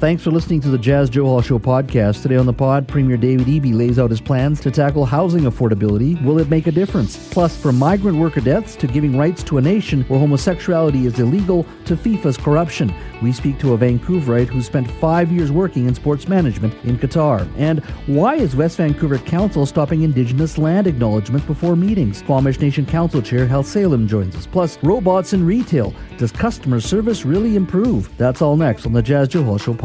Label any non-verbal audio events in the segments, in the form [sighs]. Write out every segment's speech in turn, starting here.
Thanks for listening to the Jas Johal Show podcast. Today on the pod, Premier David Eby lays out his plans to tackle housing affordability. Will it make a difference? Plus, from migrant worker deaths to giving rights to a nation where homosexuality is illegal to FIFA's corruption. We speak to a Vancouverite who spent five years working in sports management in Qatar. And why is West Vancouver Council stopping Indigenous land acknowledgement before meetings? Squamish Nation Council Chair Khelsilem joins us. Plus, robots in retail. Does customer service really improve? That's all next on the Jas Johal Show podcast.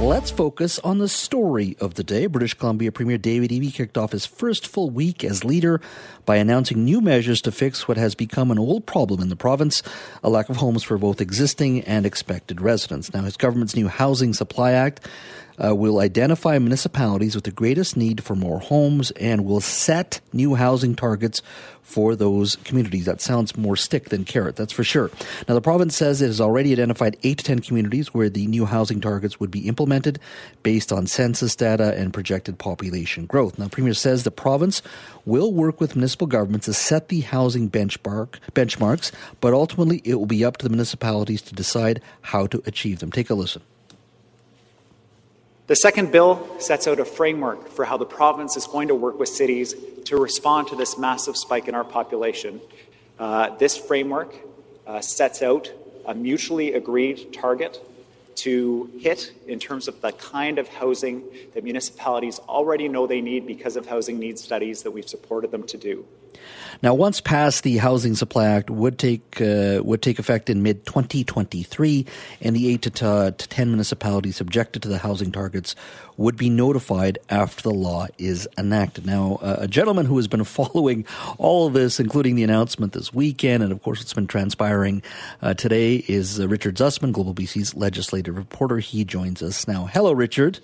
Let's focus on the story of the day. British Columbia Premier David Eby kicked off his first full week as leader by announcing new measures to fix what has become an old problem in the province a lack of homes for both existing and expected residents. Now, his government's new Housing Supply Act uh, will identify municipalities with the greatest need for more homes and will set new housing targets for those communities. That sounds more stick than carrot, that's for sure. Now, the province says it has already identified 8 to 10 communities where the new housing targets would be implemented based on census data and projected population growth. Now, Premier says the province will work with municipal governments to set the housing benchmark benchmarks, but ultimately it will be up to the municipalities to decide how to achieve them. Take a listen. The second bill sets out a framework for how the province is going to work with cities to respond to this massive spike in our population. Uh, this framework uh, sets out a mutually agreed target to hit in terms of the kind of housing that municipalities already know they need because of housing needs studies that we've supported them to do. Now, once passed, the Housing Supply Act would take uh, would take effect in mid 2023, and the eight to, t- to ten municipalities subjected to the housing targets would be notified after the law is enacted. Now, uh, a gentleman who has been [laughs] following all of this, including the announcement this weekend, and of course what's been transpiring uh, today, is uh, Richard Zussman, Global BC's legislative reporter. He joins us now. Hello, Richard.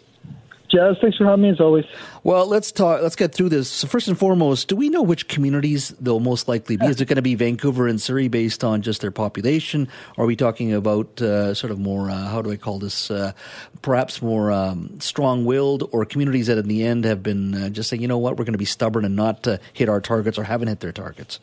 Jas, thanks for having me as always. Well, let's talk. Let's get through this. So first and foremost, do we know which communities they'll most likely be? Is it going to be Vancouver and Surrey based on just their population? Or are we talking about uh, sort of more? Uh, how do I call this? Uh, perhaps more um, strong-willed, or communities that in the end have been uh, just saying, you know what, we're going to be stubborn and not uh, hit our targets or haven't hit their targets.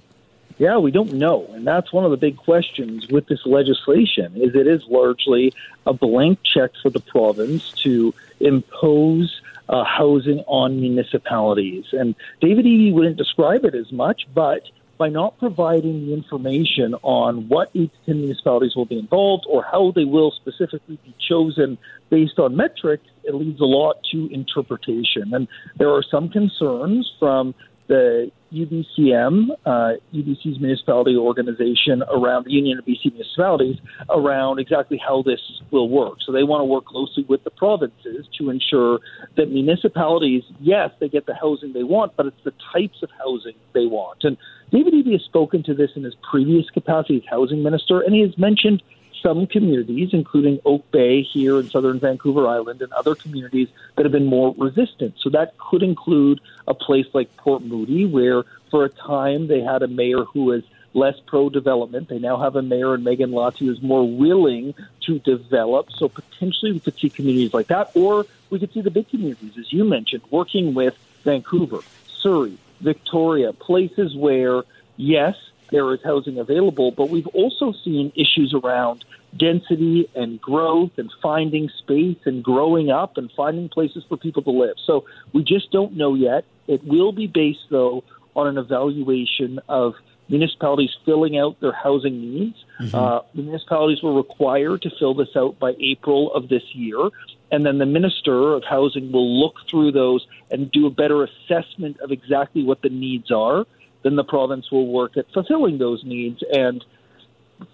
Yeah, we don't know, and that's one of the big questions with this legislation. Is it is largely a blank check for the province to impose uh, housing on municipalities. And David Eby wouldn't describe it as much, but by not providing the information on what each 10 municipalities will be involved or how they will specifically be chosen based on metrics, it leaves a lot to interpretation. And there are some concerns from the UBCM, uh, UBC's municipality organization around the Union of BC Municipalities, around exactly how this will work. So they want to work closely with the provinces to ensure that municipalities, yes, they get the housing they want, but it's the types of housing they want. And David Eby has spoken to this in his previous capacity as housing minister, and he has mentioned some communities, including Oak Bay here in southern Vancouver Island and other communities that have been more resistant. So that could include a place like Port Moody, where for a time they had a mayor who was less pro development. They now have a mayor and Meghan Lahti who is more willing to develop. So potentially we could see communities like that, or we could see the big communities, as you mentioned, working with Vancouver, Surrey, Victoria, places where, yes, there is housing available, but we've also seen issues around density and growth and finding space and growing up and finding places for people to live. So we just don't know yet. It will be based, though, on an evaluation of municipalities filling out their housing needs. Mm-hmm. Uh, municipalities were required to fill this out by April of this year. And then the Minister of Housing will look through those and do a better assessment of exactly what the needs are then the province will work at fulfilling those needs and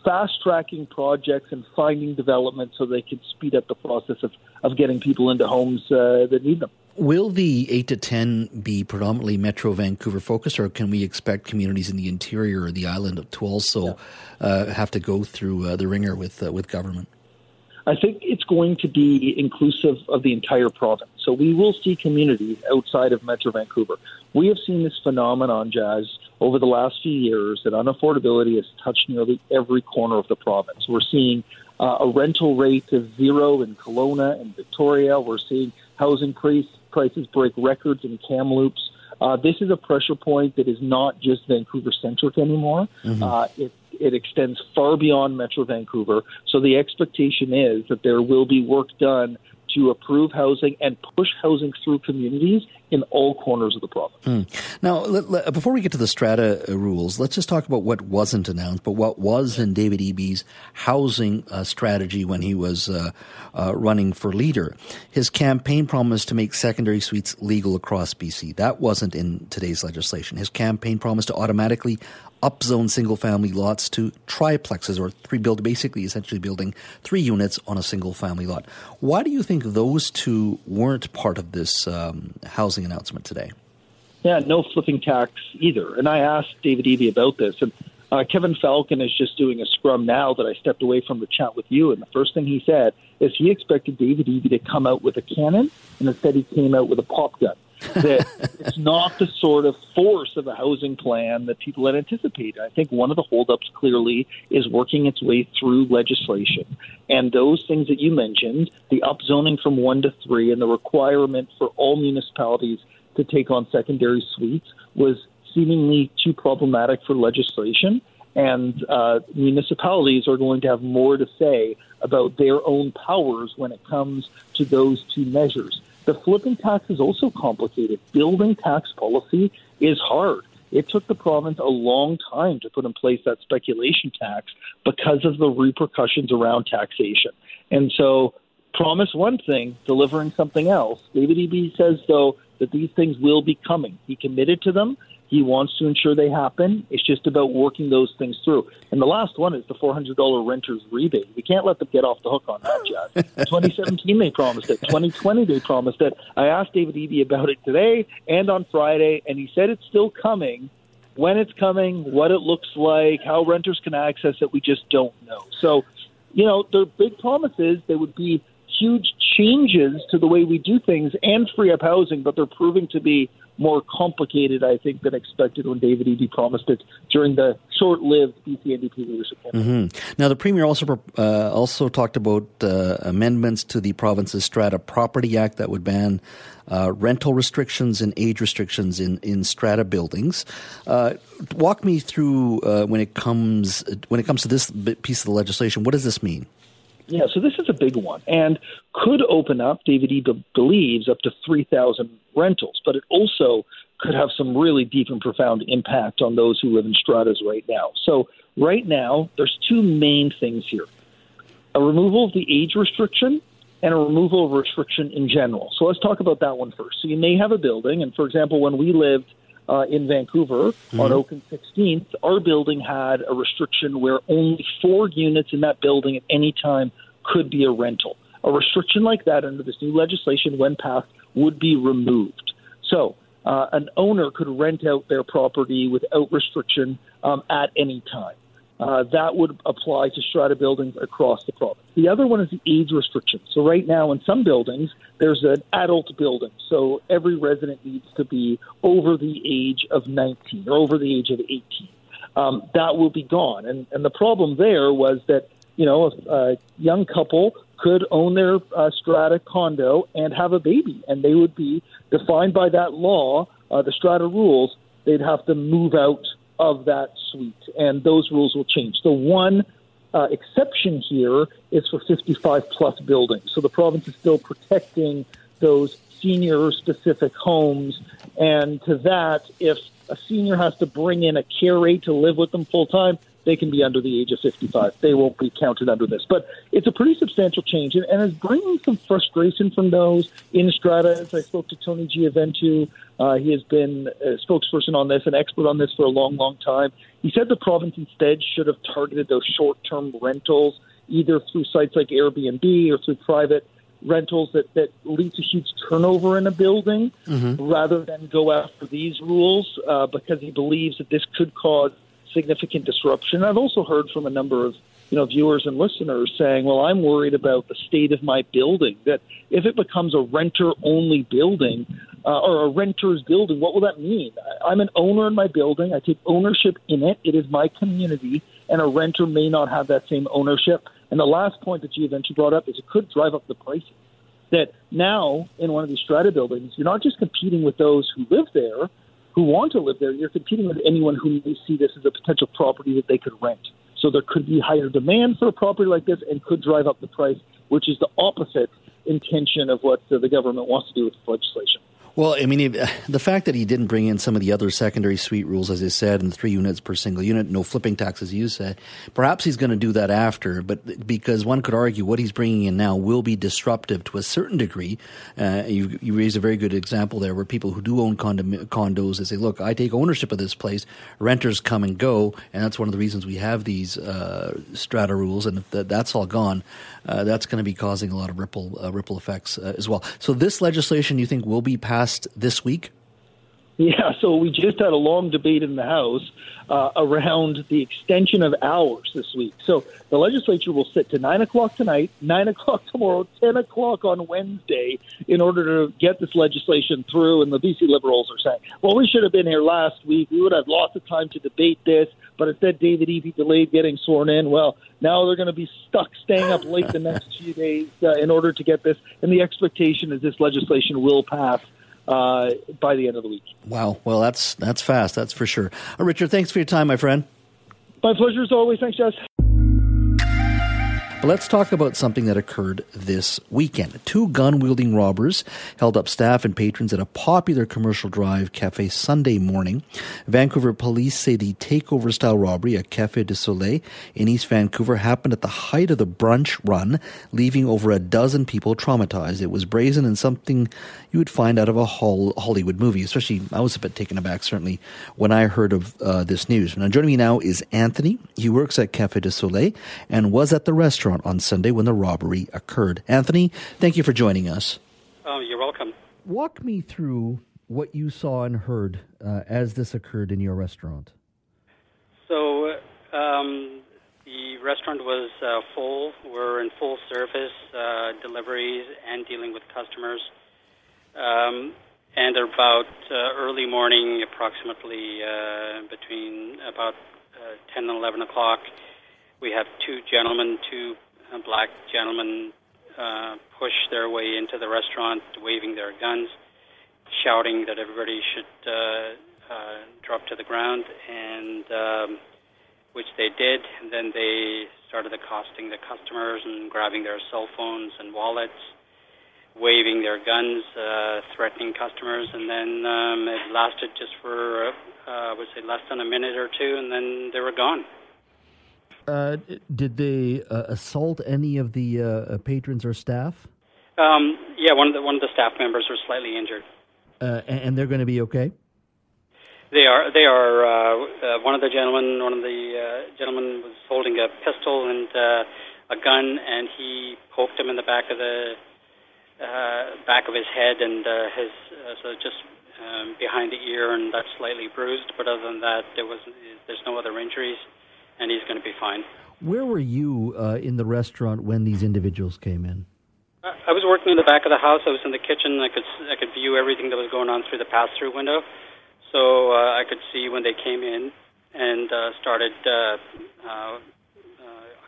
fast tracking projects and finding development so they can speed up the process of, of getting people into homes uh, that need them. Will the 8 to 10 be predominantly Metro Vancouver focused, or can we expect communities in the interior or the island to also yeah. uh, have to go through uh, the ringer with, uh, with government? I think it's going to be inclusive of the entire province. So we will see communities outside of Metro Vancouver. We have seen this phenomenon, Jas, over the last few years that unaffordability has touched nearly every corner of the province. We're seeing uh, a rental rate of zero in Kelowna and Victoria. We're seeing housing price, prices break records in Kamloops. Uh, this is a pressure point that is not just Vancouver centric anymore. Mm-hmm. Uh, it, it extends far beyond Metro Vancouver. So the expectation is that there will be work done to approve housing and push housing through communities in all corners of the province. Mm. Now, let, let, before we get to the strata uh, rules, let's just talk about what wasn't announced, but what was in David Eby's housing uh, strategy when he was uh, uh, running for leader. His campaign promised to make secondary suites legal across BC. That wasn't in today's legislation. His campaign promised to automatically upzone single family lots to triplexes or three build basically essentially building three units on a single family lot. Why do you think those two weren't part of this um, housing announcement today? Yeah, no flipping tax either. And I asked David Eby about this, and uh, Kevin Falcon is just doing a scrum now that I stepped away from the chat with you. And the first thing he said is he expected David Eby to come out with a cannon, and instead he came out with a pop gun that it's not the sort of force of a housing plan that people had anticipated. I think one of the holdups clearly is working its way through legislation. And those things that you mentioned, the upzoning from one to three and the requirement for all municipalities to take on secondary suites was seemingly too problematic for legislation. And uh, municipalities are going to have more to say about their own powers when it comes to those two measures. The flipping tax is also complicated. Building tax policy is hard. It took the province a long time to put in place that speculation tax because of the repercussions around taxation. And so, promise one thing, delivering something else. David Eby says, though, that these things will be coming. He committed to them. He wants to ensure they happen. It's just about working those things through. And the last one is the $400 renter's rebate. We can't let them get off the hook on that, Jas. [laughs] 2017 they promised it. 2020 they promised it. I asked David Eby about it today and on Friday, and he said it's still coming. When it's coming, what it looks like, how renters can access it, we just don't know. So, you know, they're big promises. They would be huge changes to the way we do things and free up housing, but they're proving to be more complicated, I think, than expected when David Eby promised it during the short-lived BC NDP leadership campaign. Mm-hmm. Now, the premier also uh, also talked about uh, amendments to the province's Strata Property Act that would ban uh, rental restrictions and age restrictions in, in strata buildings. Uh, walk me through uh, when it comes when it comes to this piece of the legislation. What does this mean? Yeah, so this is a big one and could open up, David Eby believes, up to 3,000 rentals, but it also could have some really deep and profound impact on those who live in stratas right now. So, right now, there's two main things here a removal of the age restriction and a removal of restriction in general. So, let's talk about that one first. So, you may have a building, and for example, when we lived uh, in Vancouver mm-hmm. on Oak and 16th, our building had a restriction where only four units in that building at any time could be a rental. A restriction like that under this new legislation, when passed, would be removed. So, uh, an owner could rent out their property without restriction um, at any time. Uh, that would apply to strata buildings across the province. The other one is the age restriction. So right now, in some buildings, there's an adult building, so every resident needs to be over the age of 19 or over the age of 18. Um, that will be gone, and and the problem there was that you know a, a young couple could own their uh, strata condo and have a baby, and they would be defined by that law, uh, the strata rules. They'd have to move out of that suite, and those rules will change. The one uh, exception here is for 55 plus buildings. So the province is still protecting those senior specific homes. And to that, if a senior has to bring in a care rate to live with them full time, they can be under the age of 55. They won't be counted under this. But it's a pretty substantial change and, and is bringing some frustration from those in strata. I spoke to Tony Gioventu. Uh, he has been a spokesperson on this, an expert on this for a long, long time. He said the province instead should have targeted those short term rentals, either through sites like Airbnb or through private rentals that, that lead to huge turnover in a building mm-hmm. rather than go after these rules uh, because he believes that this could cause significant disruption. I've also heard from a number of you know viewers and listeners saying, "Well, I'm worried about the state of my building. That if it becomes a renter-only building uh, or a renter's building, what will that mean? I'm an owner in my building. I take ownership in it. It is my community, and a renter may not have that same ownership." And the last point that you eventually brought up is it could drive up the prices. That now in one of these strata buildings, you're not just competing with those who live there, who want to live there. You're competing with anyone who may see this as a potential property that they could rent. So there could be higher demand for a property like this and could drive up the price, which is the opposite intention of what the government wants to do with this legislation. Well, I mean, [sighs] the fact that he didn't bring in some of the other secondary suite rules, as I said, and three units per single unit, no flipping tax, as you say, perhaps he's going to do that after. But because one could argue what he's bringing in now will be disruptive to a certain degree. Uh, you, you raised a very good example there where people who do own condos, they say, look, I take ownership of this place, renters come and go. And that's one of the reasons we have these uh, strata rules. And if that's all gone, uh, that's going to be causing a lot of ripple, uh, ripple effects uh, as well. So this legislation, you think, will be passed passed this week? Yeah, so we just had a long debate in the House uh, around the extension of hours this week. So the legislature will sit to 9 o'clock tonight, 9 [laughs] o'clock tomorrow, 10 o'clock on Wednesday in order to get this legislation through. And the BC Liberals are saying, well, we should have been here last week. We would have lots of time to debate this. But instead, David Eby delayed getting sworn in. Well, now they're going to be stuck staying up late the next few days uh, in order to get this. And the expectation is this legislation will pass uh, by the end of the week. Wow. Well, that's that's fast. That's for sure. Uh, Richard, thanks for your time, my friend. My pleasure as always. Thanks, Jas. Let's talk about something that occurred this weekend. Two gun wielding robbers held up staff and patrons at a popular commercial drive cafe Sunday morning. Vancouver police say the takeover style robbery at Cafe du Soleil in East Vancouver happened at the height of the brunch run, leaving over a dozen people traumatized. It was brazen and something you would find out of a Hollywood movie, especially I was a bit taken aback, certainly, when I heard of uh, this news. Now, joining me now is Anthony. He works at Cafe du Soleil and was at the restaurant restaurant on Sunday when the robbery occurred. Anthony, thank you for joining us. Oh, you're welcome. Walk me through what you saw and heard uh, as this occurred in your restaurant. So, um, the restaurant was uh, full. We're in full service, uh, deliveries, and dealing with customers. Um, and about uh, early morning, approximately uh, between about uh, 10 and 11 o'clock, we have two gentlemen, two uh, black gentlemen, uh, push their way into the restaurant, waving their guns, shouting that everybody should uh, uh, drop to the ground, and um, which they did. And then they started accosting the customers and grabbing their cell phones and wallets, waving their guns, uh, threatening customers, and then um, it lasted just for, uh, I would say, less than a minute or two, and then they were gone. Uh, did they uh, assault any of the uh, uh, patrons or staff? Um, yeah, one of the one of the staff members was slightly injured. Uh, and they're going to be okay. They are. They are. one of the gentlemen, one of the gentlemen, was holding a pistol and a gun, and he poked him in the back of the back of his head and his so just um, behind the ear, and that's slightly bruised. But other than that, there was there's no other injuries and he's going to be fine. Where were you uh, in the restaurant when these individuals came in? I was working in the back of the house. I was in the kitchen. I could I could view everything that was going on through the pass-through window, so uh, I could see when they came in and uh, started uh, uh, uh,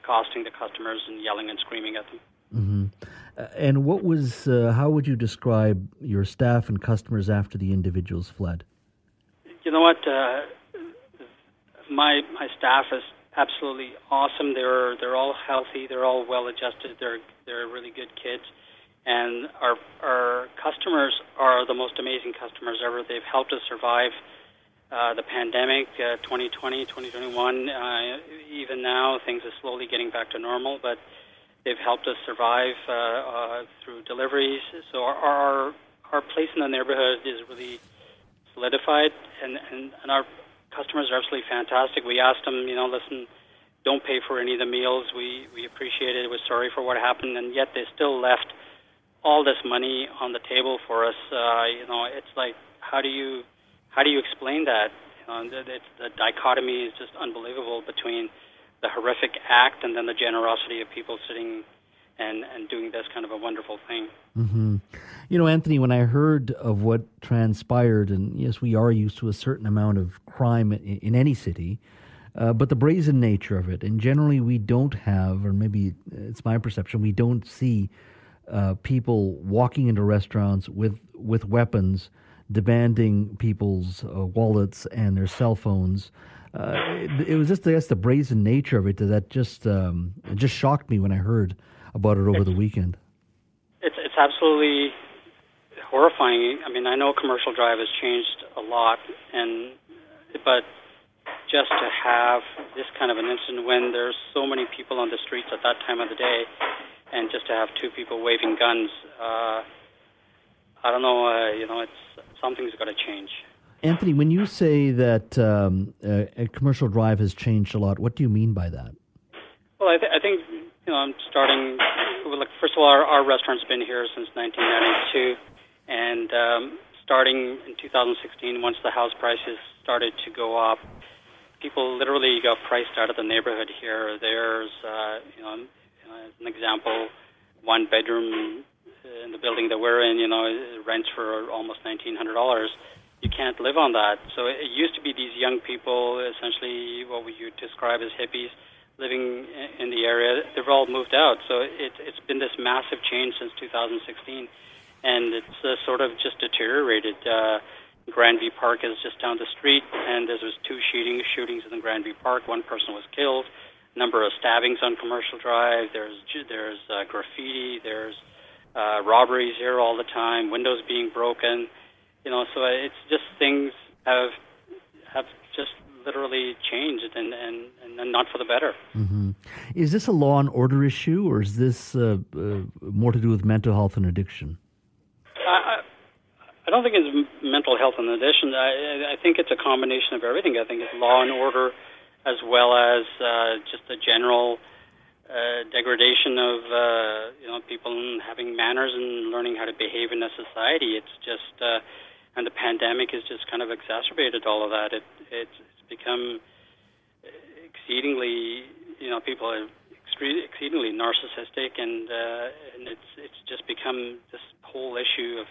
accosting the customers and yelling and screaming at them. Mm-hmm. and what was? how would you describe your staff and customers after the individuals fled? You know what? my my staff is absolutely awesome. They're they're all healthy. They're all well adjusted. They're they're really good kids, and our our customers are the most amazing customers ever. They've helped us survive uh, the pandemic, uh, 2020, 2021. Uh, even now, things are slowly getting back to normal, but they've helped us survive uh, uh, through deliveries. So our, our our place in the neighborhood is really solidified, and and, and our customers are absolutely fantastic. We asked them, you know, listen, don't pay for any of the meals. We we appreciate it. We're sorry for what happened, and yet they still left all this money on the table for us. Uh, you know, it's like how do you how do you explain that? It's, the dichotomy is just unbelievable between the horrific act and then the generosity of people sitting and, and doing this kind of a wonderful thing. Mm-hmm. You know, Anthony, when I heard of what transpired, and yes, we are used to a certain amount of crime in, in any city, uh, but the brazen nature of it, and generally we don't have, or maybe it's my perception, we don't see uh, people walking into restaurants with with weapons, demanding people's uh, wallets and their cell phones. Uh, it, it, was just, I guess, the brazen nature of it that just um, it just shocked me when I heard about it over it's, the weekend. It's it's absolutely horrifying. I mean, I know Commercial Drive has changed a lot, and but just to have this kind of an incident when there's so many people on the streets at that time of the day, and just to have two people waving guns, uh, I don't know. Uh, you know, it's something's got to change. Anthony, when you say that um, a commercial drive has changed a lot, what do you mean by that? Well, I, th- I think you know I'm starting. Like first of all, our, our restaurant's been here since 1992, and um, starting in 2016, once the house prices started to go up, people literally got priced out of the neighborhood here. There's, uh, you know, as an example, one bedroom in the building that we're in, you know, rents for almost $1,900. You can't live on that. So it used to be these young people, essentially what we would describe as hippies, living in the area. They've all moved out. So it, it's been this massive change since 2016, and it's uh, sort of just deteriorated. Uh, Granby Park is just down the street, and there was two shooting shootings in the Granby Park. One person was killed. Number of stabbings on Commercial Drive. There's there's uh, graffiti. There's uh, robberies here all the time. Windows being broken. You know, so it's just things have have just literally changed, and and, and not for the better. Mm-hmm. Is this a law and order issue, or is this uh, uh more to do with mental health and addiction? I don't think it's mental health in addition. I, I think it's a combination of everything. I think it's law and order, as well as uh, just a general uh, degradation of uh, you know people having manners and learning how to behave in a society. It's just uh, and the pandemic has just kind of exacerbated all of that. It it's, it's become exceedingly you know people are exceedingly narcissistic and uh, and it's it's just become this whole issue of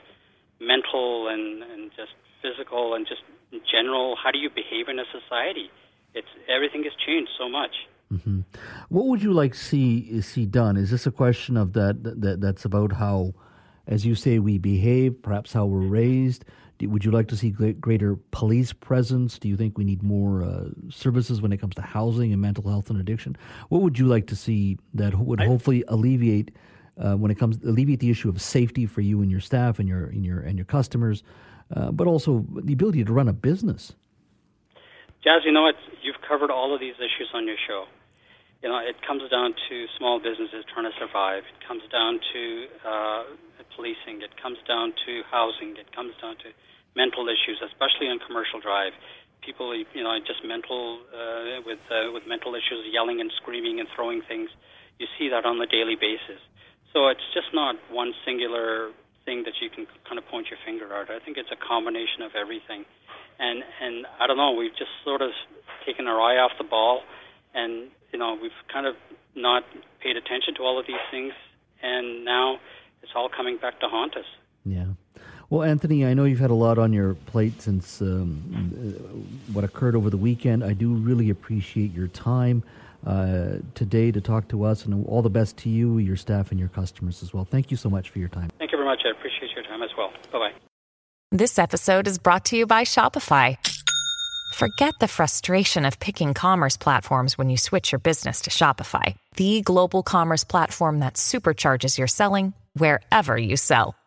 mental and, and just physical and just general how do you behave in a society? It's everything has changed so much. Mm-hmm. what would you like to see see done? Is this a question of that, that that's about how as you say we behave perhaps how we're raised? Would you like to see greater police presence? Do you think we need more uh, services when it comes to housing and mental health and addiction? What would you like to see that would hopefully alleviate uh, when it comes alleviate the issue of safety for you and your staff and your and your and your customers, uh, but also the ability to run a business. Jas, you know what? You've covered all of these issues on your show. You know, it comes down to small businesses trying to survive. It comes down to uh, policing. It comes down to housing. It comes down to mental issues, especially on commercial drive. People, you know, just mental uh, with uh, with mental issues, yelling and screaming and throwing things. You see that on a daily basis. So it's just not one singular thing that you can kind of point your finger at. I think it's a combination of everything. And and I don't know, we've just sort of taken our eye off the ball and you know, we've kind of not paid attention to all of these things and now it's all coming back to haunt us. Yeah. Well, Anthony, I know you've had a lot on your plate since um, what occurred over the weekend. I do really appreciate your time uh, today to talk to us, and all the best to you, your staff, and your customers as well. Thank you so much for your time. Thank you very much. I appreciate your time as well. Bye bye. This episode is brought to you by Shopify. Forget the frustration of picking commerce platforms when you switch your business to Shopify, the global commerce platform that supercharges your selling wherever you sell.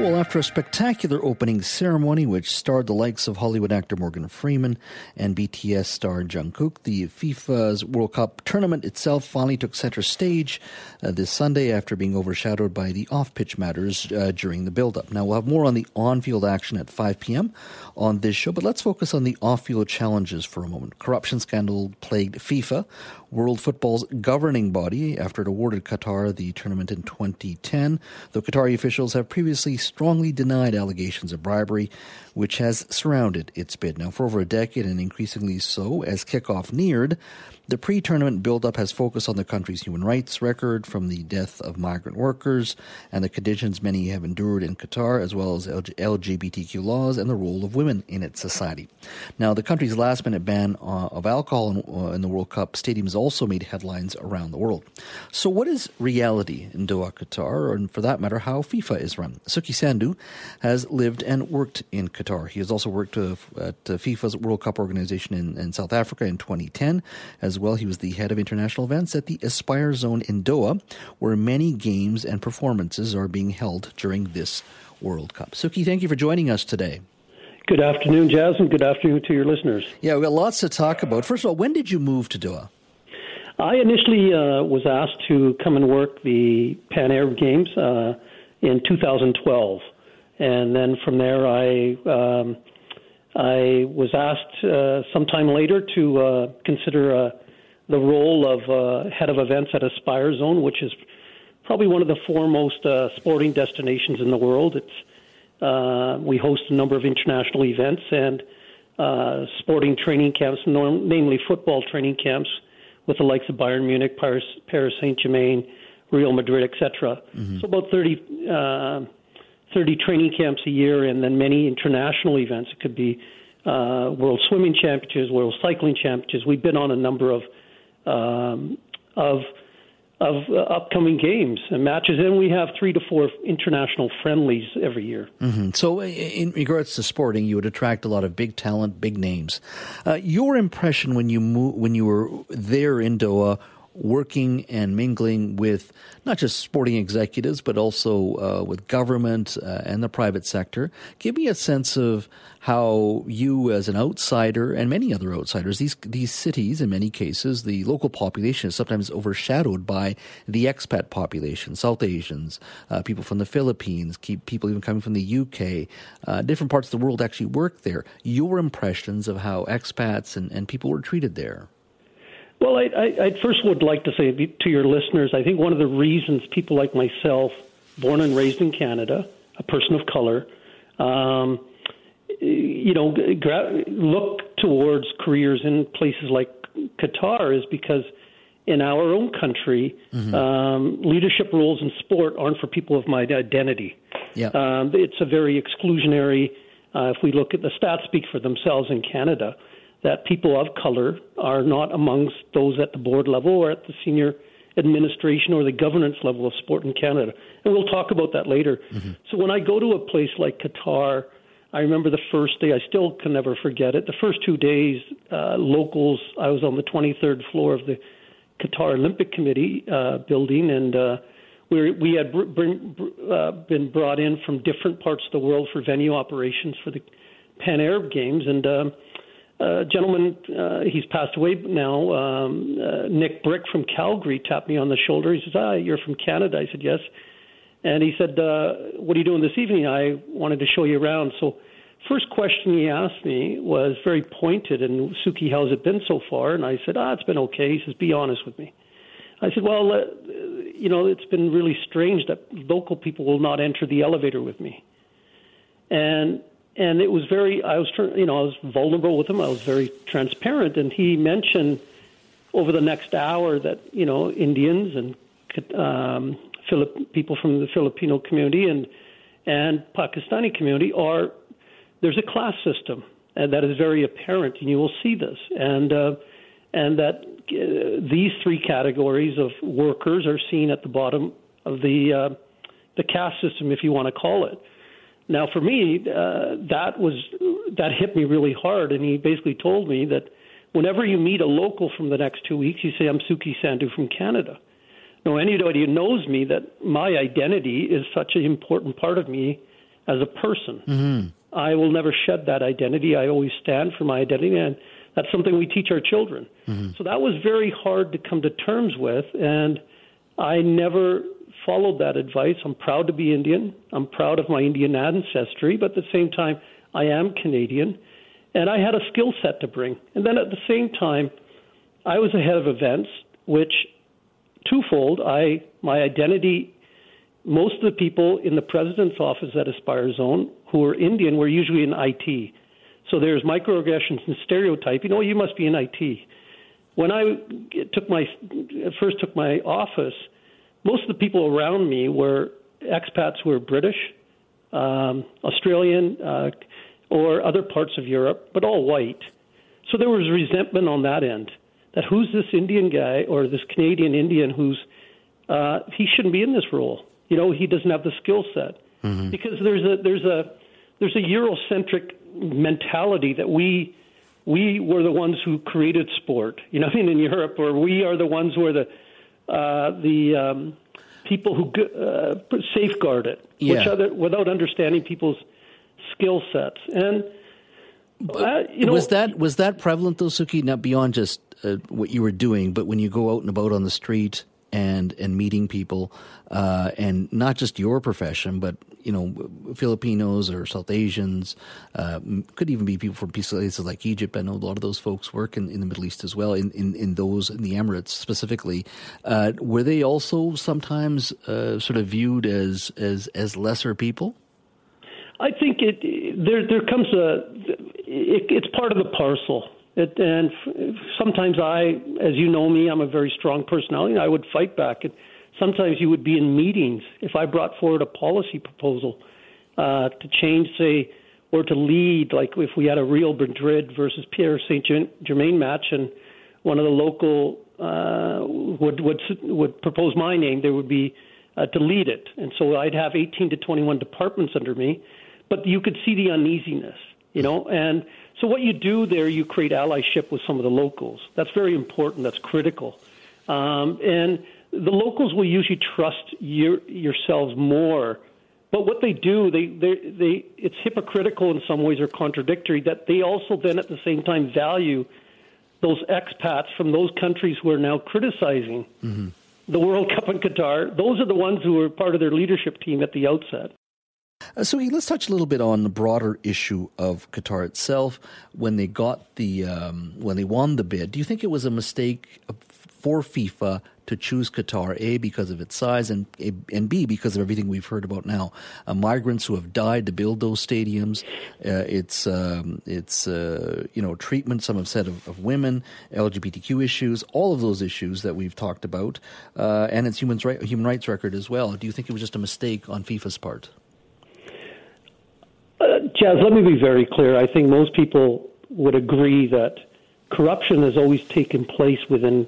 Well, after a spectacular opening ceremony which starred the likes of Hollywood actor Morgan Freeman and BTS star Jungkook, the FIFA's World Cup tournament itself finally took center stage uh, this Sunday after being overshadowed by the off-pitch matters uh, during the build-up. Now, we'll have more on the on-field action at 5 p.m. on this show, but let's focus on the off-field challenges for a moment. Corruption scandal plagued FIFA, world football's governing body, after it awarded Qatar the tournament in 2010, though Qatari officials have previously strongly denied allegations of bribery, which has surrounded its bid. Now, for over a decade and increasingly so as kickoff neared, the pre tournament build-up has focused on the country's human rights record from the death of migrant workers and the conditions many have endured in Qatar, as well as LGBTQ laws and the role of women in its society. Now, the country's last minute ban uh, of alcohol in, uh, in the World Cup stadiums also made headlines around the world. So, what is reality in Doha, Qatar, and for that matter, how FIFA is run? Sukhi Sandhu has lived and worked in Qatar. He has also worked uh, at FIFA's World Cup organization in, in South Africa in 2010, as well. He was the head of international events at the Aspire Zone in Doha, where many games and performances are being held during this World Cup. Sukhi, thank you for joining us today. Good afternoon, Jasmine. Good afternoon to your listeners. Yeah, we've got lots to talk about. First of all, when did you move to Doha? I initially uh, was asked to come and work the Pan Arab Games uh, in 2012, and then from there I um, I was asked uh, sometime later to uh, consider uh, the role of uh, head of events at Aspire Zone, which is probably one of the foremost uh, sporting destinations in the world. It's uh, we host a number of international events and uh, sporting training camps, norm- namely football training camps, with the likes of Bayern Munich, Paris, Paris Saint Germain, Real Madrid, etc. Mm-hmm. So about 30, uh, 30 training camps a year, and then many international events. It could be uh, World Swimming Championships, World Cycling Championships. We've been on a number of um, of of uh, upcoming games and matches, and we have three to four international friendlies every year. Mm-hmm. So, in regards to sporting, you would attract a lot of big talent, big names. Uh, your impression when you mo- when you were there in Doha working and mingling with not just sporting executives, but also uh, with government uh, and the private sector. Give me a sense of how you, as an outsider, and many other outsiders, these these cities, in many cases, the local population is sometimes overshadowed by the expat population, South Asians, uh, people from the Philippines, people even coming from the UK, uh, different parts of the world actually work there. Your impressions of how expats and, and people were treated there. Well, I, I, I first would like to say to your listeners, I think one of the reasons people like myself, born and raised in Canada, a person of color, um, you know, gra- look towards careers in places like Qatar is because in our own country, mm-hmm. um, leadership roles in sport aren't for people of my identity. Yeah. Um, it's a very exclusionary. Uh, if we look at the stats, speak for themselves in Canada that people of color are not amongst those at the board level or at the senior administration or the governance level of sport in Canada. And we'll talk about that later. Mm-hmm. So when I go to a place like Qatar, I remember the first day, I still can never forget it. The first two days, uh, locals, I was on the 23rd floor of the Qatar Olympic Committee uh, building, and uh, we, we had br- br- uh, been brought in from different parts of the world for venue operations for the Pan Arab Games. And um, uh, gentleman, uh, he's passed away now. Um, uh, Nick Brick from Calgary tapped me on the shoulder. He says, "Ah, you're from Canada." I said, "Yes." And he said, uh, "What are you doing this evening?" I wanted to show you around. So, first question he asked me was very pointed. And Sukhi, how's it been so far? And I said, "Ah, it's been okay." He says, "Be honest with me." I said, "Well, uh, you know, it's been really strange that local people will not enter the elevator with me." And and it was very I was you know I was vulnerable with him. I was very transparent, and he mentioned over the next hour that you know Indians and um, Philip people from the Filipino community and and Pakistani community are there's a class system and that is very apparent, and you will see this, and uh, and that uh, these three categories of workers are seen at the bottom of the uh, the caste system, if you want to call it. Now, for me, uh, that was that hit me really hard, and he basically told me that whenever you meet a local from the next two weeks, you say, "I'm Sukhi Sandhu from Canada." Now, anybody who knows me that my identity is such an important part of me as a person. Mm-hmm. I will never shed that identity. I always stand for my identity, and that's something we teach our children. Mm-hmm. So that was very hard to come to terms with, and I never followed that advice. I'm proud to be Indian. I'm proud of my Indian ancestry, but at the same time, I am Canadian, and I had a skill set to bring. And then at the same time, I was a head of events, which twofold. I my identity. Most of the people in the president's office at Aspire Zone who are Indian were usually in IT. So there's microaggressions and stereotyping. Oh, you must be in IT. When I took my first took my office, most of the people around me were expats who were British, um, Australian, uh, or other parts of Europe, but all white. So there was resentment on that end. That who's this Indian guy or this Canadian Indian who's uh, he shouldn't be in this role. You know, he doesn't have the skill set Mm-hmm. because there's a there's a there's a Eurocentric mentality that we we were the ones who created sport. You know, I mean, in Europe, or we are the ones who are the uh, the um, people who uh, safeguard it, which other, without understanding people's skill sets. And uh, you know, was that was that prevalent though, Sukhi? Not beyond just uh, what you were doing, but when you go out and about on the street and and meeting people, uh, and not just your profession, but you know Filipinos or South Asians, uh, could even be people from places like Egypt. I know a lot of those folks work in, in the Middle East as well. In, in, in those in the Emirates specifically, uh, were they also sometimes uh, sort of viewed as as as lesser people? I think it there there comes a it, it's part of the parcel. It, and f- sometimes I, as you know me, I'm a very strong personality. and I would fight back. And sometimes you would be in meetings if I brought forward a policy proposal uh, to change, say, or to lead, like if we had a Real Madrid versus Paris Saint Germain match, and one of the local uh, would would would propose my name, there would be uh, to lead it, and so I'd have 18 to 21 departments under me, but you could see the uneasiness, you know, and so what you do there, you create allyship with some of the locals. That's very important. That's critical, um, and the locals will usually trust your, yourselves more. But what they do, they, they, they, it's hypocritical in some ways or contradictory that they also then at the same time value those expats from those countries who are now criticizing the World [laughs] Cup in Qatar. Those are the ones who were part of their leadership team at the outset. Uh, so let's touch a little bit on the broader issue of Qatar itself. When they got the um, when they won the bid, do you think it was a mistake for FIFA to choose Qatar? A because of its size, and and B because of everything we've heard about now. Uh, migrants who have died to build those stadiums. Uh, it's um, it's uh, you know treatment. Some have said of, of, women, LGBTQ issues, all of those issues that we've talked about, uh, and its human human rights record as well. Do you think it was just a mistake on FIFA's part? Jas, let me be very clear. I think most people would agree that corruption has always taken place within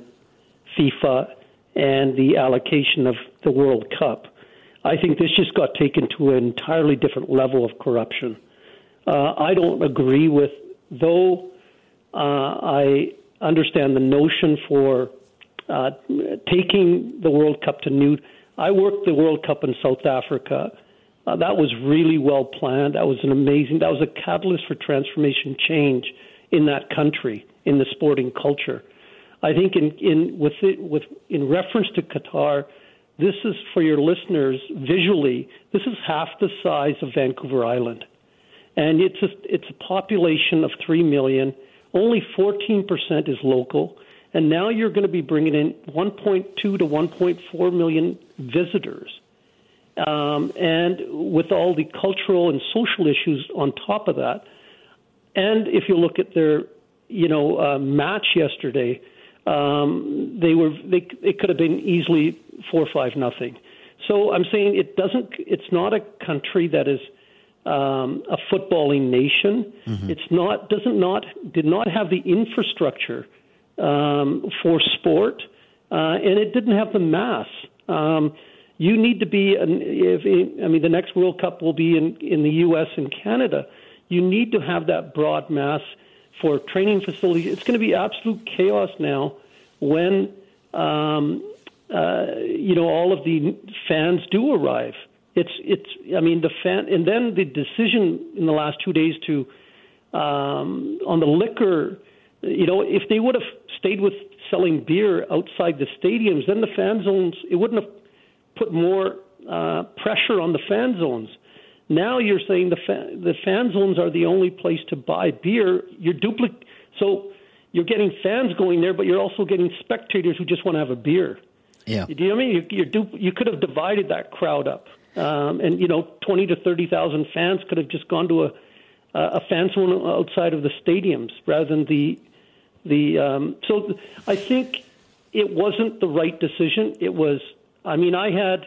FIFA and the allocation of the World Cup. I think this just got taken to an entirely different level of corruption. Uh, I don't agree with, though uh, I understand the notion for uh, taking the World Cup to new. I worked the World Cup in South Africa. Uh, that was really well planned. That was an amazing. That was a catalyst for transformation change in that country in the sporting culture. I think in in with it, with in reference to Qatar, this is for your listeners visually. This is half the size of Vancouver Island, and it's a, it's a population of three million. Only 14% is local, and now you're going to be bringing in 1.2 to 1.4 million visitors. Um, and with all the cultural and social issues on top of that, and if you look at their, you know, uh, match yesterday, um, they were they it could have been easily four five nothing. So I'm saying it doesn't. It's not a country that is um, a footballing nation. Mm-hmm. It's not doesn't not did not have the infrastructure um, for sport, uh, and it didn't have the mass. Um, you need to be. If I mean, the next World Cup will be in in the U.S. and Canada. You need to have that broad mass for training facilities. It's going to be absolute chaos now when um, uh, you know all of the fans do arrive. It's it's. I mean the fan, and then the decision in the last two days to um, on the liquor. You know, if they would have stayed with selling beer outside the stadiums, then the fan zones it wouldn't have put more uh, pressure on the fan zones. Now you're saying the fa- the fan zones are the only place to buy beer. You're duplicate. So you're getting fans going there, but you're also getting spectators who just want to have a beer. Yeah. Do you know what I mean? You, du- you could have divided that crowd up, um, and you know, twenty to thirty thousand fans could have just gone to a a fan zone outside of the stadiums rather than the the. Um, so I think it wasn't the right decision. It was. I mean, I had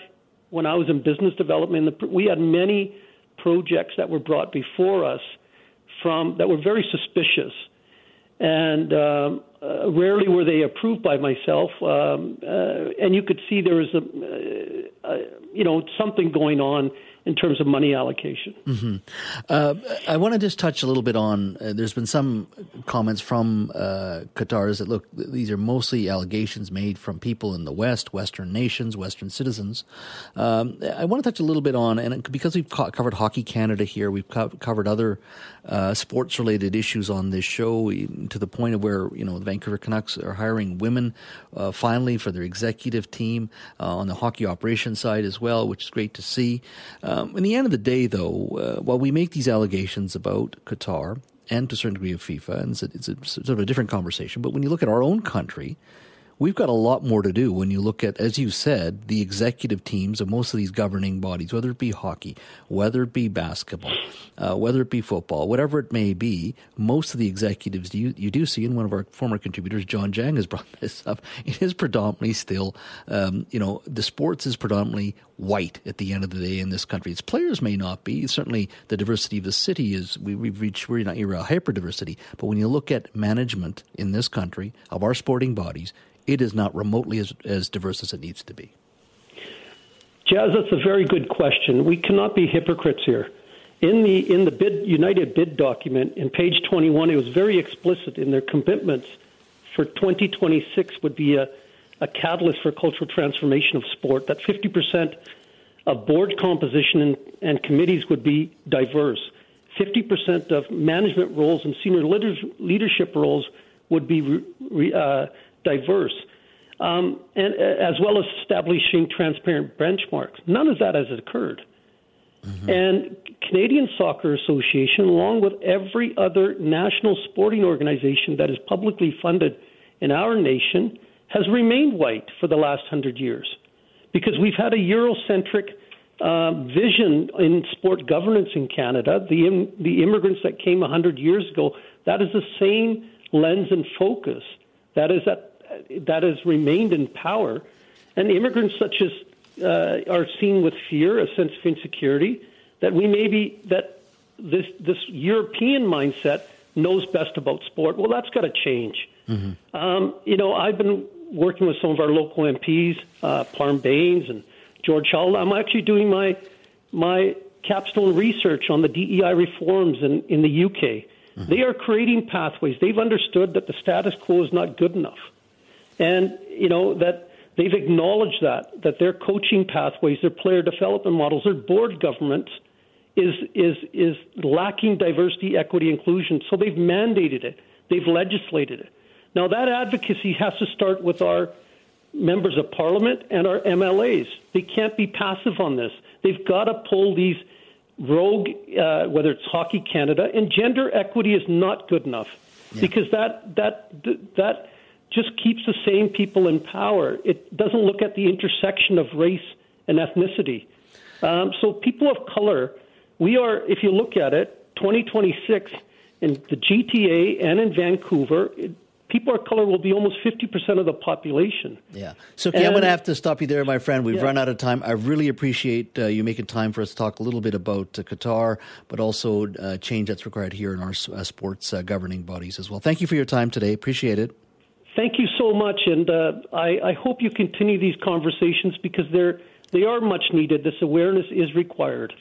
when I was in business development, we had many projects that were brought before us from that were very suspicious and um, uh, rarely were they approved by myself. Um, uh, and you could see there was a, uh, you know, something going on in terms of money allocation. Mm-hmm. Uh, I want to just touch a little bit on. Uh, there's been some comments from uh, that look, these are mostly allegations made from people in the West, Western nations, Western citizens. Um, I want to touch a little bit on, and because we've co- covered Hockey Canada here, we've co- covered other uh, sports related issues on this show to the point of where you know the Vancouver Canucks are hiring women uh, finally for their executive team uh, on the hockey operations side as well, which is great to see. Um, in the end of the day, though, uh, while we make these allegations about Qatar and to a certain degree of FIFA, and it's a, it's a sort of a different conversation, but when you look at our own country we've got a lot more to do when you look at, as you said, the executive teams of most of these governing bodies, whether it be hockey, whether it be basketball, uh, whether it be football, whatever it may be. Most of the executives you, you do see, and one of our former contributors, John Jang, has brought [laughs] this up. It is predominantly still, um, you know, the sports is predominantly white at the end of the day in this country. Its players may not be. Certainly, the diversity of the city is we, have reached we're an era hyper diversity. But when you look at management in this country of our sporting bodies, it is not remotely as, as diverse as it needs to be? Jas, that's a very good question. We cannot be hypocrites here. In the in the bid United bid document, in page 21, it was very explicit in their commitments for 2026 would be a, a catalyst for cultural transformation of sport. That 50 percent of board composition and, and committees would be diverse. 50 percent of management roles and senior leadership roles would be re, uh, diverse, um, and uh, as well as establishing transparent benchmarks. None of that has occurred. Mm-hmm. And Canadian Soccer Association, along with every other national sporting organization that is publicly funded in our nation, has remained white for the last hundred years, because we've had a Eurocentric uh, vision in sport governance in Canada. The Im- the immigrants that came hundred years ago, that is the same lens and focus. That is that that has remained in power, and immigrants such as uh, are seen with fear, a sense of insecurity, that we maybe that this this European mindset knows best about sport. Well, that's got to change. Mm-hmm. Um, you know, I've been working with some of our local MPs, uh, Parm Bains and George Chahal. I'm actually doing my my capstone research on the DEI reforms in, in the UK. Mm-hmm. They are creating pathways. They've understood that the status quo is not good enough and you know that they've acknowledged that that their coaching pathways, their player development models, their board government is is is lacking diversity, equity, inclusion. So they've mandated it, they've legislated it. Now that advocacy has to start with our members of parliament and our MLAs. They can't be passive on this. They've got to pull these rogue, uh, whether it's Hockey Canada, and gender equity is not good enough yeah. because that that that just keeps the same people in power. It doesn't look at the intersection of race and ethnicity. Um, so people of color, we are, if you look at it, 2026 in the GTA and in Vancouver, it, people of color will be almost 50% of the population. Yeah. So, okay, I'm going to have to stop you there, my friend. We've yeah. run out of time. I really appreciate uh, you making time for us to talk a little bit about uh, Qatar, but also uh, change that's required here in our uh, sports uh, governing bodies as well. Thank you for your time today. Appreciate it. Thank you so much, and uh, I, I, hope you continue these conversations because they're they are much needed. This awareness is required.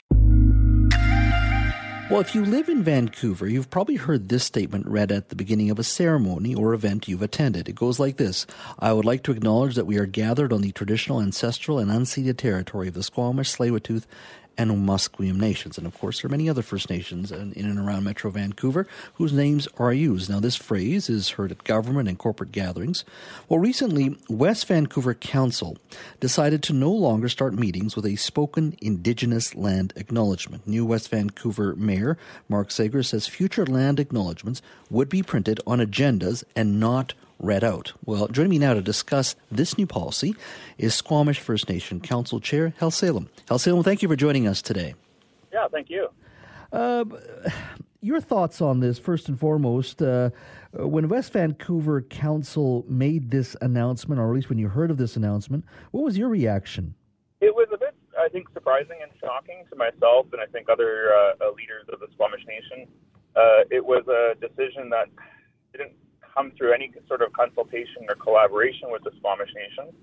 Well, if you live in Vancouver, you've probably heard this statement read at the beginning of a ceremony or event you've attended. It goes like this I would like to acknowledge that we are gathered on the traditional, ancestral, and unceded territory of the Squamish, Tsleil-Waututh, and Musqueam nations. And of course, there are many other First Nations in, in and around Metro Vancouver whose names are used. Now, this phrase is heard at government and corporate gatherings. Well, recently, West Vancouver Council decided to no longer start meetings with a spoken Indigenous land acknowledgement. New West Vancouver Mayor Mark Sager says future land acknowledgements would be printed on agendas and not read out. Well, joining me now to discuss this new policy is Squamish First Nation Council Chair Khelsilem. Hal Salem, thank you for joining us today. Yeah, thank you. Uh, your thoughts on this, first and foremost. Uh, when West Vancouver Council made this announcement, or at least when you heard of this announcement, what was your reaction? It was a bit, I think, surprising and shocking to myself and I think other uh, leaders of the Squamish Nation. Uh, it was a decision that didn't come through any sort of consultation or collaboration with the Squamish Nation.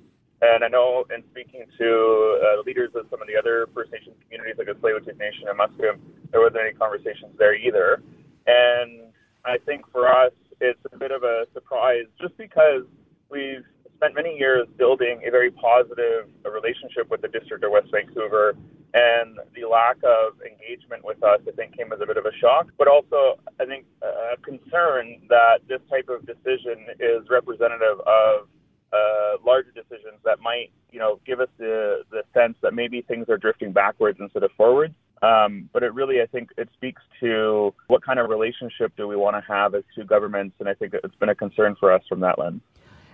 And I know in speaking to uh, leaders of some of the other First Nations communities, like the Tsleil-Waututh Nation and Musqueam, there wasn't any conversations there either. And I think for us, it's a bit of a surprise just because we've spent many years building a very positive relationship with the District of West Vancouver, and the lack of engagement with us, I think, came as a bit of a shock, but also, I think, a concern that this type of decision is representative of uh, larger decisions that might, you know, give us the the sense that maybe things are drifting backwards instead of forwards. Um, but it really, I think, it speaks to what kind of relationship do we want to have as two governments, and I think it's been a concern for us from that lens.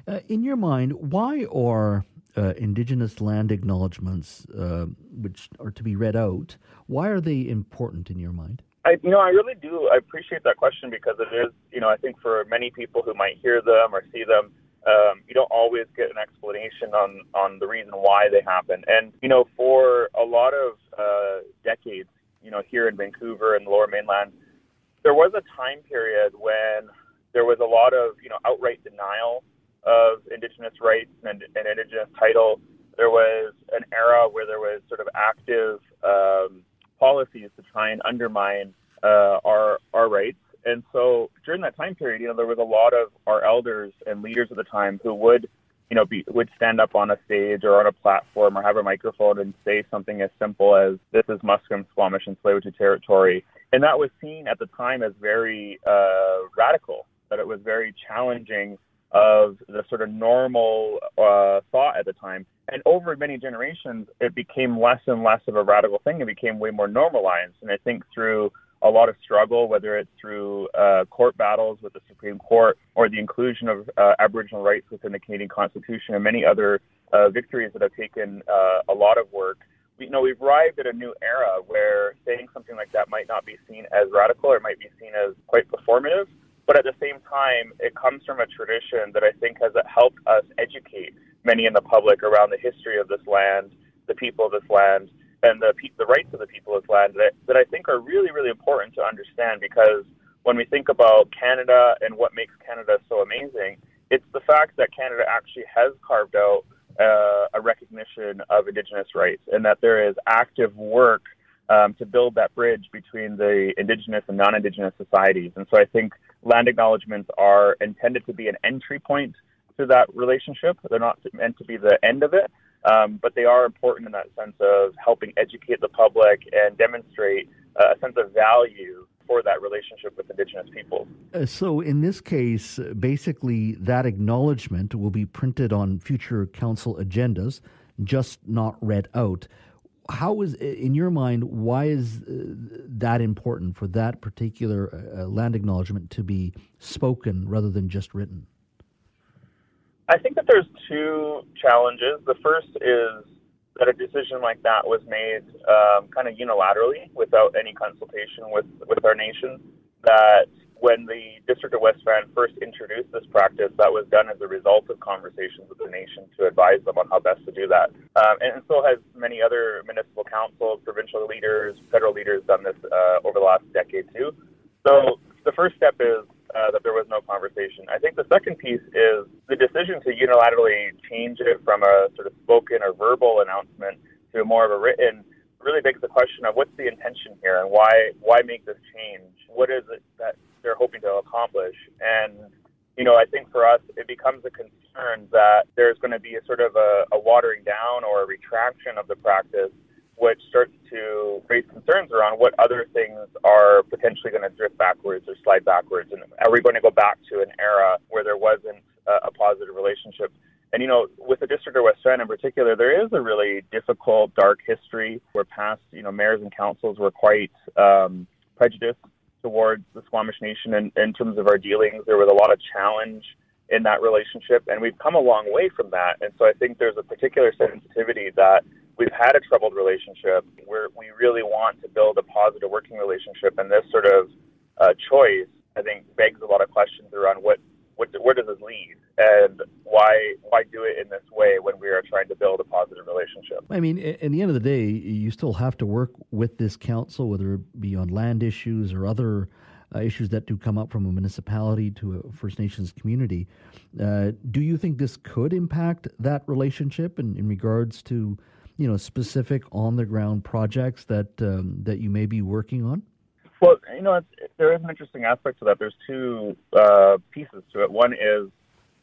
Uh, in your mind, why are uh, Indigenous land acknowledgements, uh, which are to be read out, why are they important in your mind? I, you know, I really do. I appreciate that question because it is, you know, I think for many people who might hear them or see them, um, you don't always get an explanation on on the reason why they happen. And you know, for a lot of uh, decades, you know, here in Vancouver and the Lower Mainland, there was a time period when there was a lot of you know outright denial of Indigenous rights and, and Indigenous title. There was an era where there was sort of active um, policies to try and undermine uh, our our rights. And so during that time period, you know, there was a lot of our elders and leaders at the time who would, you know, be, would stand up on a stage or on a platform or have a microphone and say something as simple as "This is Musqueam, Squamish, and Tsleil-Waututh territory," and that was seen at the time as very uh, radical. That it was very challenging of the sort of normal uh, thought at the time. And over many generations, it became less and less of a radical thing. It became way more normalized. And I think through a lot of struggle, whether it's through uh, court battles with the Supreme Court or the inclusion of uh, Aboriginal rights within the Canadian Constitution and many other uh, victories that have taken uh, a lot of work, you know, we've arrived at a new era where saying something like that might not be seen as radical or might be seen as quite performative. But at the same time, it comes from a tradition that I think has helped us educate many in the public around the history of this land, the people of this land, and the the rights of the people of this land that, that I think are really, really important to understand because when we think about Canada and what makes Canada so amazing, it's the fact that Canada actually has carved out uh, a recognition of Indigenous rights and that there is active work um, to build that bridge between the Indigenous and non-Indigenous societies. And so I think land acknowledgements are intended to be an entry point to that relationship. They're not meant to be the end of it, um, but they are important in that sense of helping educate the public and demonstrate uh, a sense of value for that relationship with Indigenous peoples. Uh, so, in this case, basically, that acknowledgement will be printed on future council agendas, just not read out how is in your mind why is uh, that important for that particular uh, uh, land acknowledgement to be spoken rather than just written? I think that there's two challenges. The first is that a decision like that was made um, kind of unilaterally without any consultation with with our nation that when the District of West Van first introduced this practice, that was done as a result of conversations with the nation to advise them on how best to do that. Um, and, so has many other municipal councils, provincial leaders, federal leaders done this uh, over the last decade too. So the first step is uh, that there was no conversation. I think the second piece is the decision to unilaterally change it from a sort of spoken or verbal announcement to more of a written really begs the question of what's the intention here and why why make this change? What is it that they're hoping to accomplish. And, you know, I think for us, it becomes a concern that there's going to be a sort of a, a watering down or a retraction of the practice, which starts to raise concerns around what other things are potentially going to drift backwards or slide backwards, and are we going to go back to an era where there wasn't a, a positive relationship? And you know, with the District of West Van in particular, there is a really difficult, dark history where past, you know, mayors and councils were quite um, prejudiced towards the Squamish Nation in, in terms of our dealings. There was a lot of challenge in that relationship, and we've come a long way from that. And so I think there's a particular sensitivity that we've had a troubled relationship where we really want to build a positive working relationship, and this sort of uh, choice, I think, begs a lot of questions around what, what where does this lead, and why why do it in this way when we are trying to build a positive relationship. I mean, in the end of the day, you still have to work with this council, whether it be on land issues or other uh, issues that do come up from a municipality to a First Nations community. Uh, do you think this could impact that relationship in, in regards to, you know, specific on the ground projects that um, that you may be working on? Well, you know, there is an interesting aspect to that. There's two uh, pieces to it. One is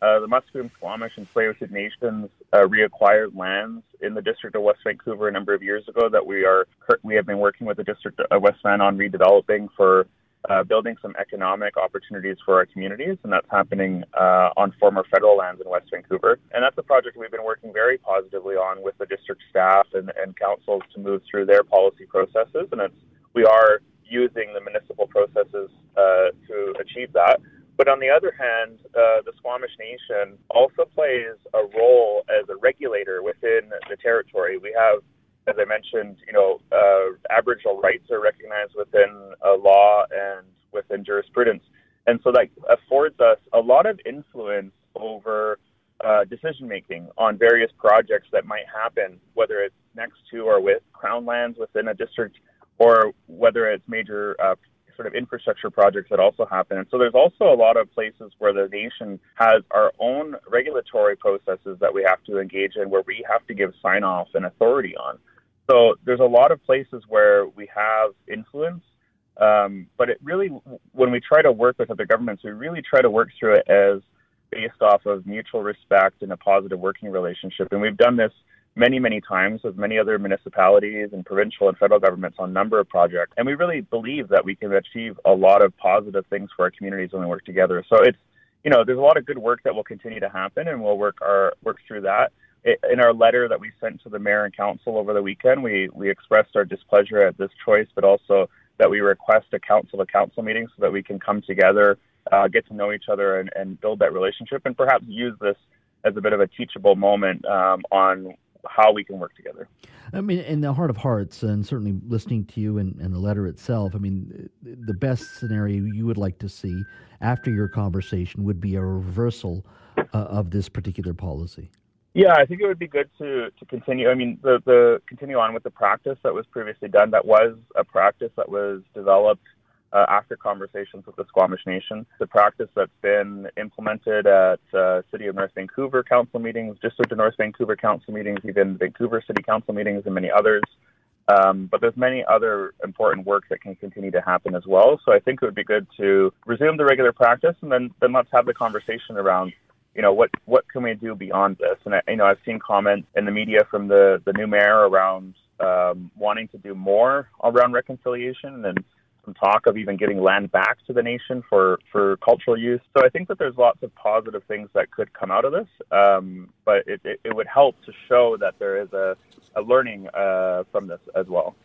uh, the Musqueam, Squamish, and Tsleil-Waututh Nations uh, reacquired lands in the District of West Vancouver a number of years ago that we are we have been working with the District of West Van on redeveloping for uh, building some economic opportunities for our communities, and that's happening uh, on former federal lands in West Vancouver. And that's a project we've been working very positively on with the district staff and, and councils to move through their policy processes. And it's, we are using the municipal processes uh, to achieve that. But on the other hand, uh, the Squamish Nation also plays a role as a regulator within the territory. We have as I mentioned, you know, uh, Aboriginal rights are recognized within law and within jurisprudence, and so that affords us a lot of influence over uh, decision making on various projects that might happen, whether it's next to or with crown lands within a district, or whether it's major uh, sort of infrastructure projects that also happen. And so there's also a lot of places where the nation has our own regulatory processes that we have to engage in, where we have to give sign off and authority on. So there's a lot of places where we have influence, um, but it really, when we try to work with other governments, we really try to work through it as based off of mutual respect and a positive working relationship. And we've done this many, many times with many other municipalities and provincial and federal governments on a number of projects. And we really believe that we can achieve a lot of positive things for our communities when we work together. So it's, you know, there's a lot of good work that will continue to happen, and we'll work our work through that in our letter that we sent to the mayor and council over the weekend, we, we expressed our displeasure at this choice, but also that we request a council to council meeting so that we can come together, uh, get to know each other, and, and build that relationship, and perhaps use this as a bit of a teachable moment um, on how we can work together. I mean, in the heart of hearts, and certainly listening to you and, and the letter itself, I mean, the best scenario you would like to see after your conversation would be a reversal uh, of this particular policy. Yeah, I think it would be good to, to continue. I mean, the, the continue on with the practice that was previously done. That was a practice that was developed uh, after conversations with the Squamish Nation. The practice that's been implemented at uh, City of North Vancouver Council meetings, District of North Vancouver Council meetings, even Vancouver City Council meetings, and many others. Um, but there's many other important work that can continue to happen as well. So I think it would be good to resume the regular practice, and then then let's have the conversation around you know, what what can we do beyond this? And I, you know, I've seen comments in the media from the the new mayor around um, wanting to do more around reconciliation and some talk of even giving land back to the nation for for cultural use. So I think that there's lots of positive things that could come out of this, um, but it, it, it, would help to show that there is a, a learning uh, from this as well.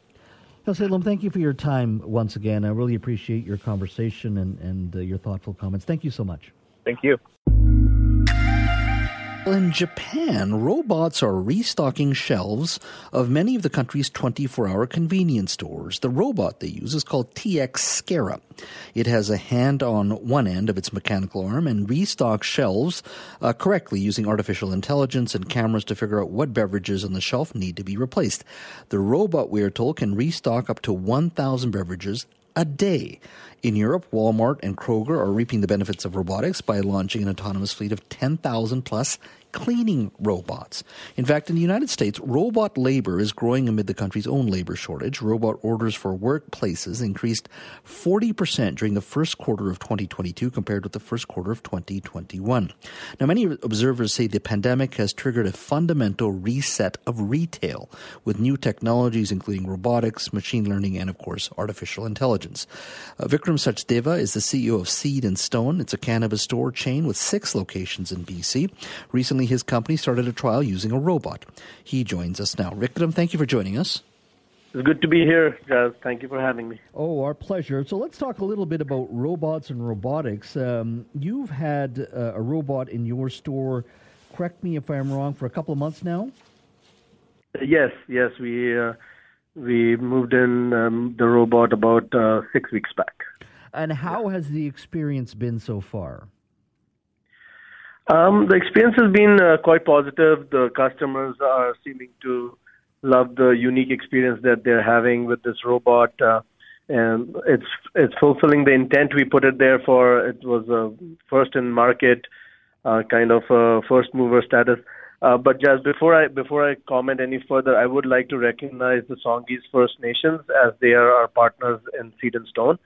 Khelsilem, thank you for your time once again. I really appreciate your conversation and, and uh, your thoughtful comments. Thank you so much. Thank you. In Japan, robots are restocking shelves of many of the country's 24 hour convenience stores. The robot they use is called TX Scara. It has a hand on one end of its mechanical arm and restocks shelves uh, correctly using artificial intelligence and cameras to figure out what beverages on the shelf need to be replaced. The robot, we are told, can restock up to 1,000 beverages a day. In Europe, Walmart and Kroger are reaping the benefits of robotics by launching an autonomous fleet of 10,000 plus cleaning robots. In fact, in the United States, robot labor is growing amid the country's own labor shortage. Robot orders for workplaces increased 40% during the first quarter of 2022 compared with the first quarter of 2021. Now, many observers say the pandemic has triggered a fundamental reset of retail with new technologies including robotics, machine learning, and of course, artificial intelligence. Uh, Vikram Sachdeva is the CEO of Seed and Stone. It's a cannabis store chain with six locations in BC. Recently, his company started a trial using a robot. He joins us now. Vikram, thank you for joining us. It's good to be here, Jas. Thank you for having me. Oh, our pleasure. So let's talk a little bit about robots and robotics. Um, you've had uh, a robot in your store, correct me if I'm wrong, for a couple of months now? Yes, yes. We uh, we moved in um, the robot about uh, six weeks back. And how has the experience been so far? Um, the experience has been uh, quite positive. The customers are seeming to love the unique experience that they're having with this robot, uh, and it's it's fulfilling the intent we put it there for. It was a first in market, uh, kind of a first mover status. Uh, but just before I before I comment any further, I would like to recognize the Songhees First Nations as they are our partners in Seed and Stone,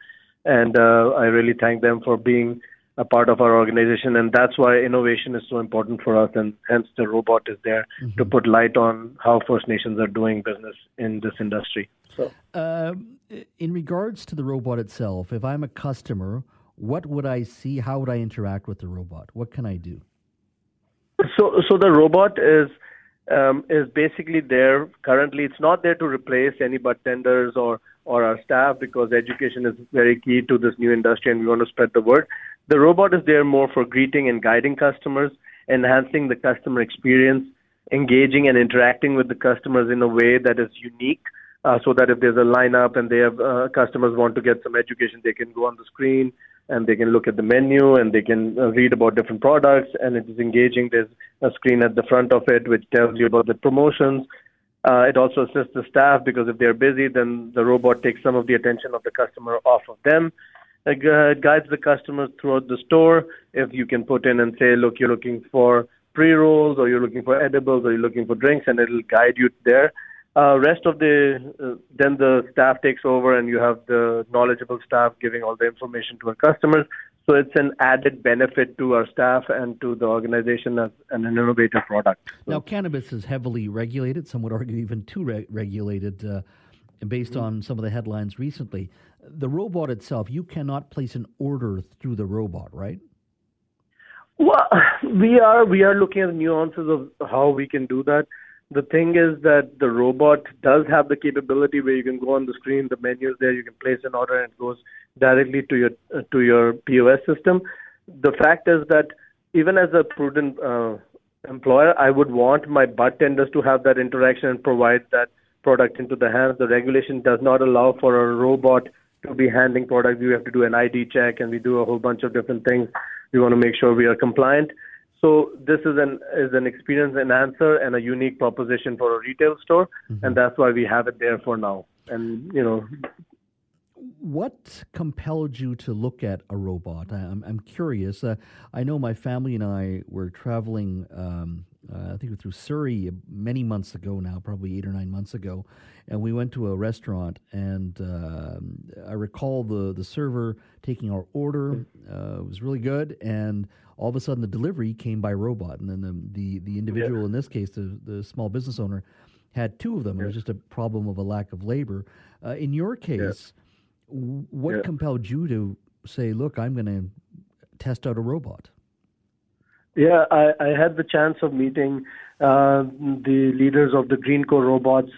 and uh, I really thank them for being a part of our organization, and that's why innovation is so important for us, and hence the robot is there mm-hmm. to put light on how First Nations are doing business in this industry. So, um, in regards to the robot itself, if I'm a customer, what would I see? How would I interact with the robot? What can I do? So, so the robot is um, is basically there currently. It's not there to replace any bartenders or or our staff because education is very key to this new industry, and we want to spread the word. The robot is there more for greeting and guiding customers, enhancing the customer experience, engaging and interacting with the customers in a way that is unique. Uh, so that if there's a lineup and they have uh, customers want to get some education, they can go on the screen and they can look at the menu and they can uh, read about different products and it is engaging. There's a screen at the front of it which tells you about the promotions. Uh, it also assists the staff because if they're busy, then the robot takes some of the attention of the customer off of them. It uh, guides the customers throughout the store. If you can put in and say, look, you're looking for pre-rolls or you're looking for edibles or you're looking for drinks, and it'll guide you there. Uh, rest of the uh, then the staff takes over and you have the knowledgeable staff giving all the information to our customers so it's an added benefit to our staff and to the organization as an innovative product so. now cannabis is heavily regulated some would argue even too re- regulated uh, based mm-hmm. on some of the headlines recently the robot itself you cannot place an order through the robot right well [laughs] we are we are looking at the nuances of how we can do that the thing is that the robot does have the capability where you can go on the screen, the menu is there, you can place an order, and it goes directly to your to your POS system. The fact is that even as a prudent uh, employer, I would want my bartenders to have that interaction and provide that product into the hands. The regulation does not allow for a robot to be handling products. We have to do an ID check, and we do a whole bunch of different things. We want to make sure we are compliant. So this is an is an experience enhancer and a unique proposition for a retail store, mm-hmm. and that's why we have it there for now. And you know, what compelled you to look at a robot? I'm I'm curious. Uh, I know my family and I were traveling. Um, uh, I think we were through Surrey many months ago now, probably eight or nine months ago, and we went to a restaurant, and uh, I recall the the server taking our order. Uh, it was really good, and all of a sudden the delivery came by robot, and then the the, the individual yeah. in this case, the the small business owner, had two of them. It was just a problem of a lack of labor. Uh, in your case, yeah. what yeah. compelled you to say, "Look, I'm going to test out a robot"? Yeah, I, I had the chance of meeting uh, the leaders of the Greenco Robots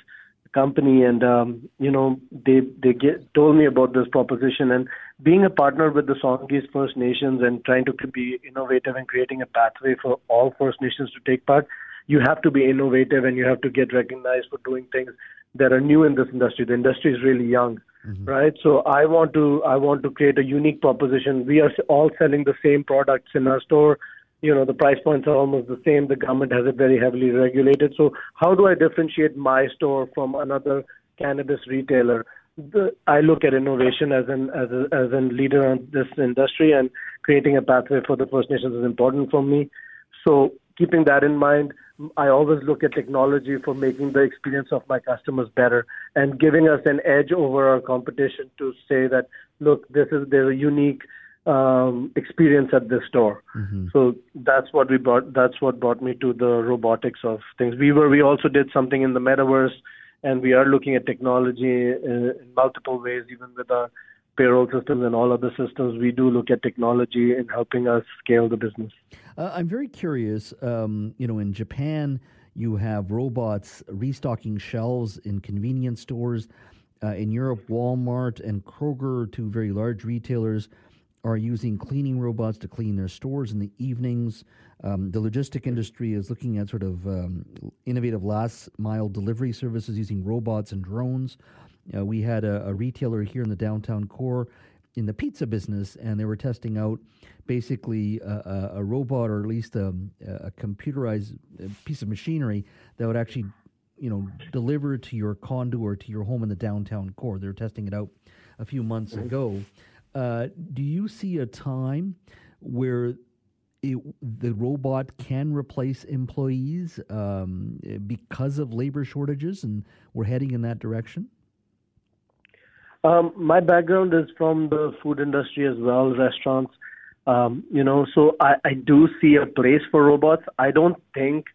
company, and um, you know they they get, told me about this proposition and being a partner with the Songhees First Nations and trying to be innovative and creating a pathway for all First Nations to take part. You have to be innovative and you have to get recognized for doing things that are new in this industry. The industry is really young, mm-hmm. right? So I want to I want to create a unique proposition. We are all selling the same products in our store you know the price points are almost the same. The government has it very heavily regulated. So how do i differentiate my store from another cannabis retailer? The, i look at innovation as an as a, as a leader in this industry and creating a pathway for the first nations is important for me. So keeping that in mind, I always look at technology for making the experience of my customers better and giving us an edge over our competition to say that, look, this is there's a unique um, experience at this store. Mm-hmm. So that's what we brought. That's what brought me to the robotics of things. We were. We also did something in the metaverse, and we are looking at technology in, in multiple ways, even with our payroll systems and all other systems. We do look at technology in helping us scale the business. Uh, I'm very curious. Um, you know, in Japan, you have robots restocking shelves in convenience stores. Uh, in Europe, Walmart and Kroger, two very large retailers, are using cleaning robots to clean their stores in the evenings. Um, the logistic industry is looking at sort of um, innovative last mile delivery services using robots and drones. Uh, we had a, a, retailer here in the downtown core in the pizza business, and they were testing out basically a, a, a robot or at least a, a computerized uh, piece of machinery that would actually you know deliver to your condo or to your home in the downtown core. They were testing it out a few months ago. Uh, do you see a time where it, the robot can replace employees um, because of labor shortages, and we're heading in that direction? Um, my background is from the food industry as well, restaurants. Um, you know, so I, I do see a place for robots. I don't think,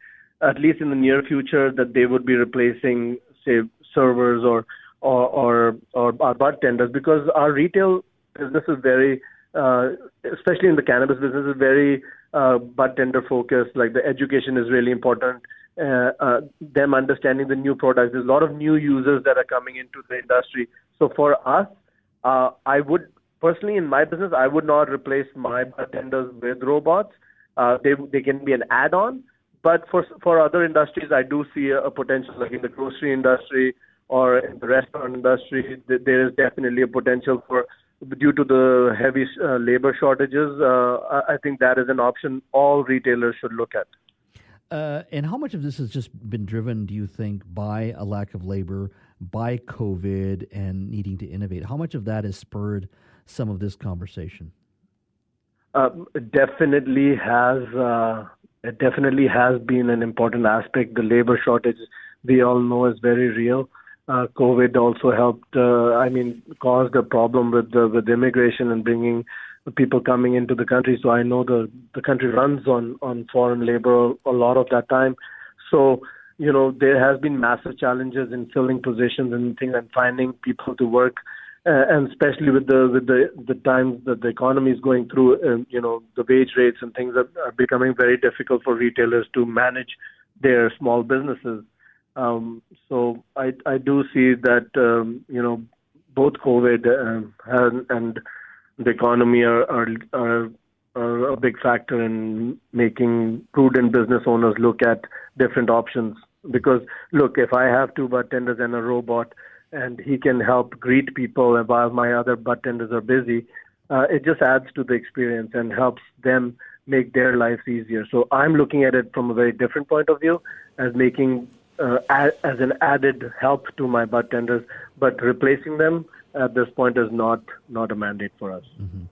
at least in the near future, that they would be replacing, say, servers or or or, or our bartenders because our retail business is very, uh, especially in the cannabis business, is very uh, bartender focused. Like the education is really important. Uh, uh, them understanding the new products. There's a lot of new users that are coming into the industry. So for us, uh, I would personally in my business, I would not replace my bartenders with robots. Uh, they they can be an add-on, but for for other industries, I do see a, a potential, like in the grocery industry or in the restaurant industry. Th- there is definitely a potential for due to the heavy uh, labor shortages, uh, I think that is an option all retailers should look at. Uh, and how much of this has just been driven, do you think, by a lack of labor, by COVID, and needing to innovate? How much of that has spurred some of this conversation? Um, definitely has. Uh, it definitely has been an important aspect. The labor shortage, we all know, is very real uh, COVID also helped. Uh, I mean, caused a problem with the, with immigration and bringing people coming into the country. So I know the the country runs on on foreign labor a lot of that time. So you know there has been massive challenges in filling positions and things and finding people to work. Uh, and especially with the with the the times that the economy is going through, uh, you know, the wage rates and things are, are becoming very difficult for retailers to manage their small businesses. Um, so I, I do see that um, you know both COVID uh, and, and the economy are, are are are a big factor in making prudent business owners look at different options. Because look, if I have two bartenders and a robot, and he can help greet people while my other bartenders are busy, uh, it just adds to the experience and helps them make their lives easier. So I'm looking at it from a very different point of view, as making uh, as an added help to my bartenders, but replacing them at this point is not not a mandate for us. Mm-hmm.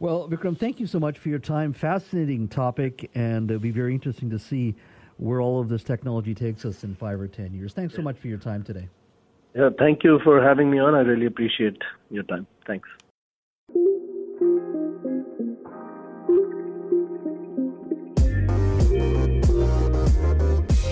Well, Vikram, thank you so much for your time. Fascinating topic, and it'll be very interesting to see where all of this technology takes us in five or ten years. Thanks so much for your time today. Yeah, thank you for having me on. I really appreciate your time. Thanks.